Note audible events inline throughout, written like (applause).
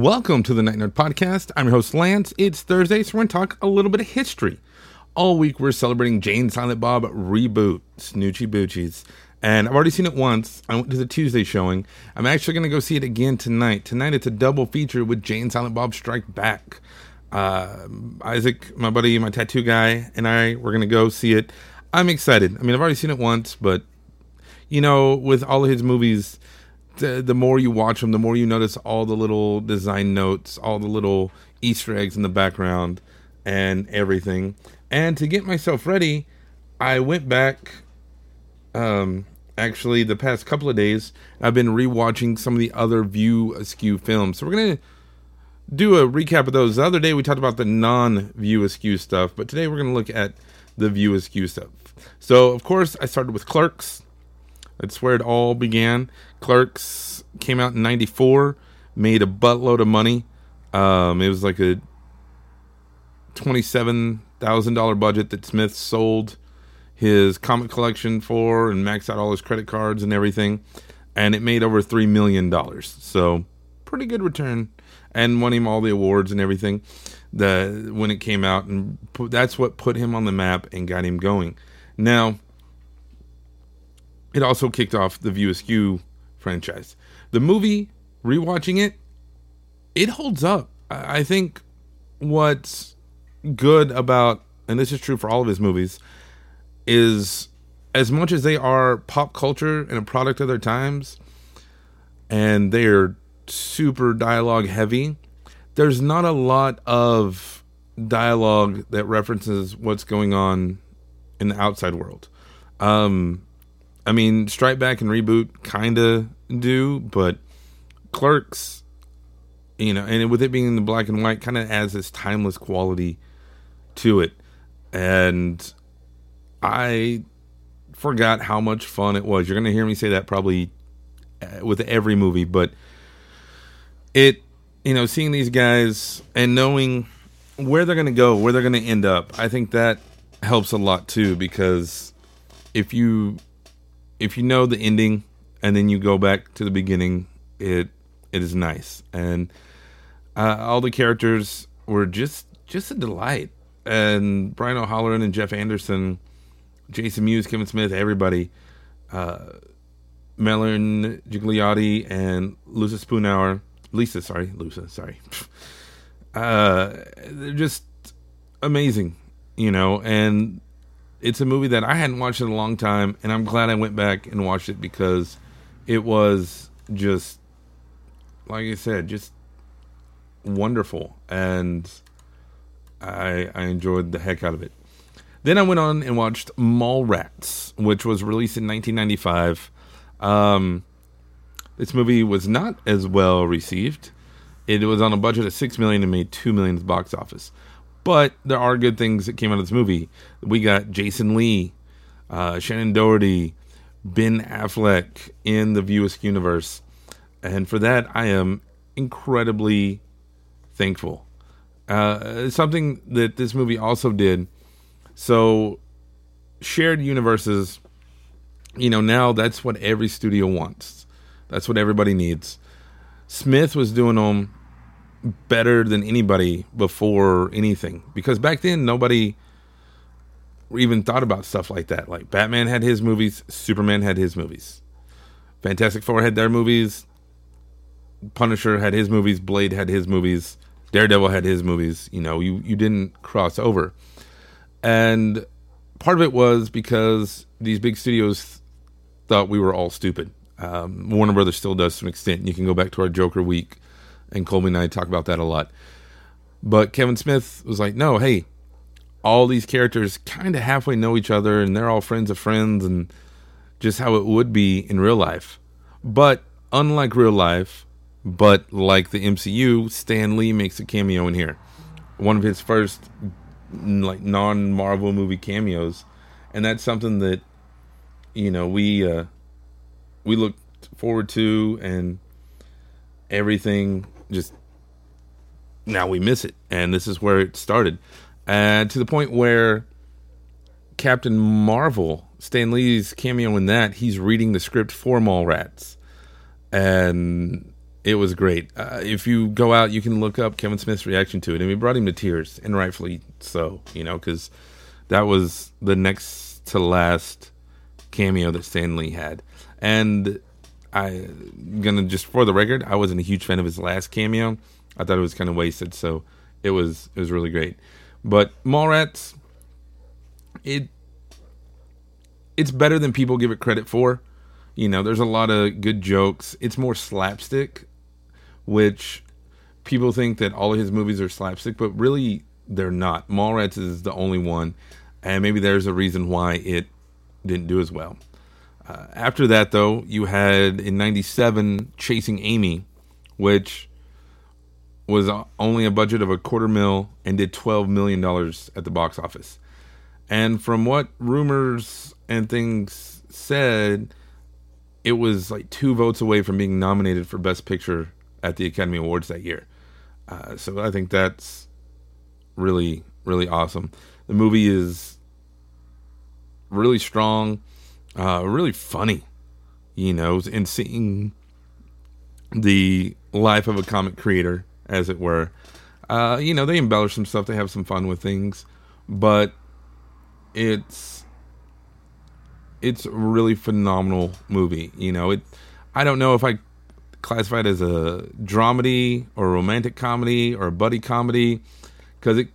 Welcome to the Night Nerd Podcast. I'm your host, Lance. It's Thursday, so we're going to talk a little bit of history. All week, we're celebrating Jay and Silent Bob reboot, Snootchie Bootchies. And I've already seen it once. I went to the Tuesday showing. I'm actually going to go see it again tonight. Tonight, it's a double feature with Jay and Silent Bob Strike Back. Uh, Isaac, my buddy, my tattoo guy, and I, we're going to go see it. I'm excited. I mean, I've already seen it once, but, you know, with all of his movies, the, the more you watch them, the more you notice all the little design notes, all the little Easter eggs in the background, and everything. And to get myself ready, I went back. Um, actually, the past couple of days, I've been rewatching some of the other View Askew films. So we're gonna do a recap of those. The other day we talked about the non-View Askew stuff, but today we're gonna look at the View Askew stuff. So of course, I started with Clerks. That's where it all began. Clerks came out in '94, made a buttload of money. Um, it was like a twenty-seven thousand dollar budget that Smith sold his comic collection for and maxed out all his credit cards and everything, and it made over three million dollars. So pretty good return, and won him all the awards and everything. The when it came out, and put, that's what put him on the map and got him going. Now, it also kicked off the View Askew franchise. The movie, rewatching it, it holds up. I think what's good about, and this is true for all of his movies, is as much as they are pop culture and a product of their times, and they are super dialogue heavy, there's not a lot of dialogue that references what's going on in the outside world. Um, I mean, Strike Back and Reboot kind of do, but Clerks, you know, and with it being in the black and white, kind of adds this timeless quality to it. And I forgot how much fun it was. You're going to hear me say that probably uh, with every movie, but it, you know, seeing these guys and knowing where they're going to go, where they're going to end up, I think that helps a lot too because if you if you know the ending and then you go back to the beginning, it it is nice and uh, all the characters were just just a delight. And Brian O'Halloran and Jeff Anderson, Jason Mewes, Kevin Smith, everybody, uh, Marilyn Ghigliotti and Lisa Spoonauer, Lisa, sorry, Lisa, sorry. (laughs) Uh, they're just amazing, you know, and it's a movie that I hadn't watched in a long time, and I'm glad I went back and watched it because it was just, like I said, just wonderful, and I I enjoyed the heck out of it. Then I went on and watched Mallrats, which was released in 1995. Um, this movie was not as well received. It was on a budget of six million and made two million at the box office. But there are good things that came out of this movie. We got Jason Lee, uh, Shannen Doherty, Ben Affleck in the View Askew universe, and for that I am incredibly thankful. Uh, something that this movie also did. So, shared universes. You know, now that's what every studio wants. That's what everybody needs. Smith was doing them better than anybody before anything because back then nobody even thought about stuff like that. Like Batman had his movies, Superman had his movies, Fantastic Four had their movies, Punisher had his movies, Blade had his movies, Daredevil had his movies. You know, you you didn't cross over, and part of it was because these big studios thought we were all stupid. Um, Warner Brothers still does to an extent. You can go back to our Joker week and Colby and I talk about that a lot. But Kevin Smith was like, no, hey, all these characters kind of halfway know each other and they're all friends of friends and just how it would be in real life. But unlike real life, But like the MCU, Stan Lee makes a cameo in here. One of his first like non-Marvel movie cameos, and that's something that you know we uh, we looked forward to, and everything just now we miss it, and this is where it started, and to the point where Captain Marvel, Stan Lee's cameo in that, he's reading the script for Mallrats, and it was great. Uh, if you go out, you can look up Kevin Smith's reaction to it, and we brought him to tears, and rightfully so, you know, because that was the next to last cameo that Stan Lee had, and I gonna just for the record, I wasn't a huge fan of his last cameo. I thought it was kind of wasted, so it was it was really great. But Mallrats, it it's better than people give it credit for. You know, there's a lot of good jokes. It's more slapstick, which people think that all of his movies are slapstick, but really they're not. Mallrats is the only one, and maybe there's a reason why it didn't do as well. Uh, after that, though, you had in '97 Chasing Amy, which was only a budget of a quarter mil and did 12 million dollars at the box office. And from what rumors and things said, it was like two votes away from being nominated for Best Picture at the Academy Awards that year. Uh, so I think that's really, really awesome. The movie is really strong uh, really funny, you know, and seeing the life of a comic creator, as it were. Uh, you know, they embellish some stuff, they have some fun with things, but it's it's a really phenomenal movie. You know, it I don't know if I classify it as a dramedy or a romantic comedy or a buddy comedy because it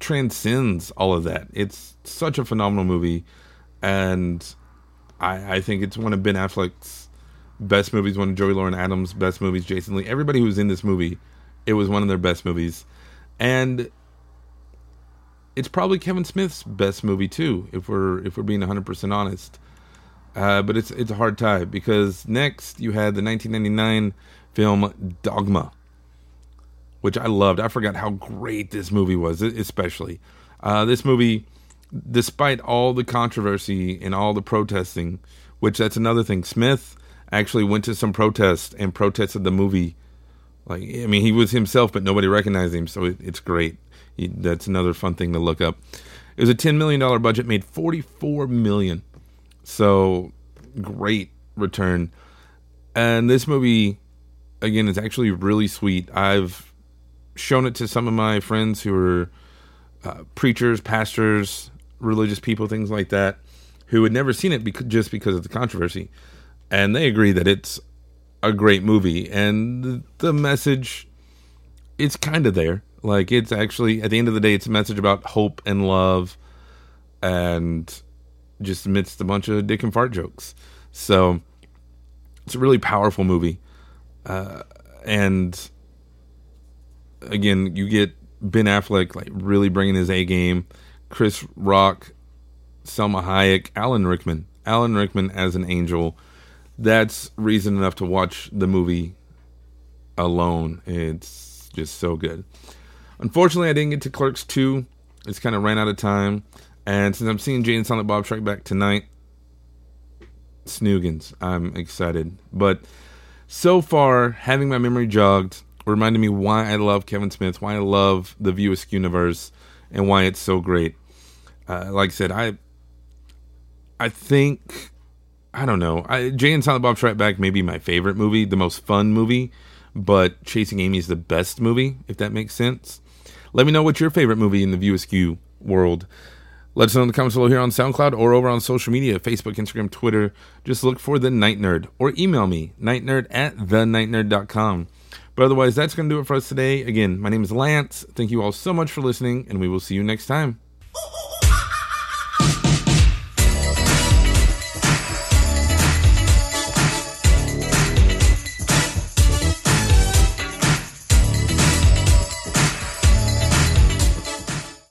transcends all of that. It's such a phenomenal movie and I, I think it's one of Ben Affleck's best movies, one of Joey Lauren Adams' best movies, Jason Lee. Everybody who's in this movie, it was one of their best movies, and it's probably Kevin Smith's best movie too, if we're if we're being 100 percent honest. Uh, but it's it's a hard tie because next you had the 1999 film Dogma, which I loved. I forgot how great this movie was, especially. Uh, this movie despite all the controversy and all the protesting, which that's another thing. Smith actually went to some protests and protested the movie. Like, I mean, he was himself, but nobody recognized him, so it, it's great. He, that's another fun thing to look up. It was a ten million dollar budget, made forty four million, so great return. And this movie, again, is actually really sweet. I've shown it to some of my friends who are uh, preachers, pastors, religious people, things like that, who had never seen it because, just because of the controversy, and they agree that it's a great movie, and the message, it's kind of there. Like it's actually at the end of the day, it's a message about hope and love, and just amidst a bunch of dick and fart jokes. So it's a really powerful movie, uh, and again, you get Ben Affleck like really bringing his A game. Chris Rock, Salma Hayek, Alan Rickman. Alan Rickman as an angel. That's reason enough to watch the movie alone. It's just so good. Unfortunately, I didn't get to Clerks 2. It's kind of ran out of time. And since I'm seeing Jay and Silent Bob Strike Back tonight, Snoogans, I'm excited. But so far, having my memory jogged reminded me why I love Kevin Smith, why I love the View Askew universe, and why it's so great. Uh, like I said, I I think I don't know. I, Jay and Silent Bob Strike Back may be my favorite movie, the most fun movie, but Chasing Amy is the best movie, if that makes sense. Let me know what your favorite movie in the View Askew world. Let us know in the comments below here on SoundCloud or over on social media Facebook, Instagram, Twitter. Just look for The Night Nerd or email me, nightnerd at thenightnerd.com. But otherwise, that's going to do it for us today. Again, my name is Lance. Thank you all so much for listening, and we will see you next time.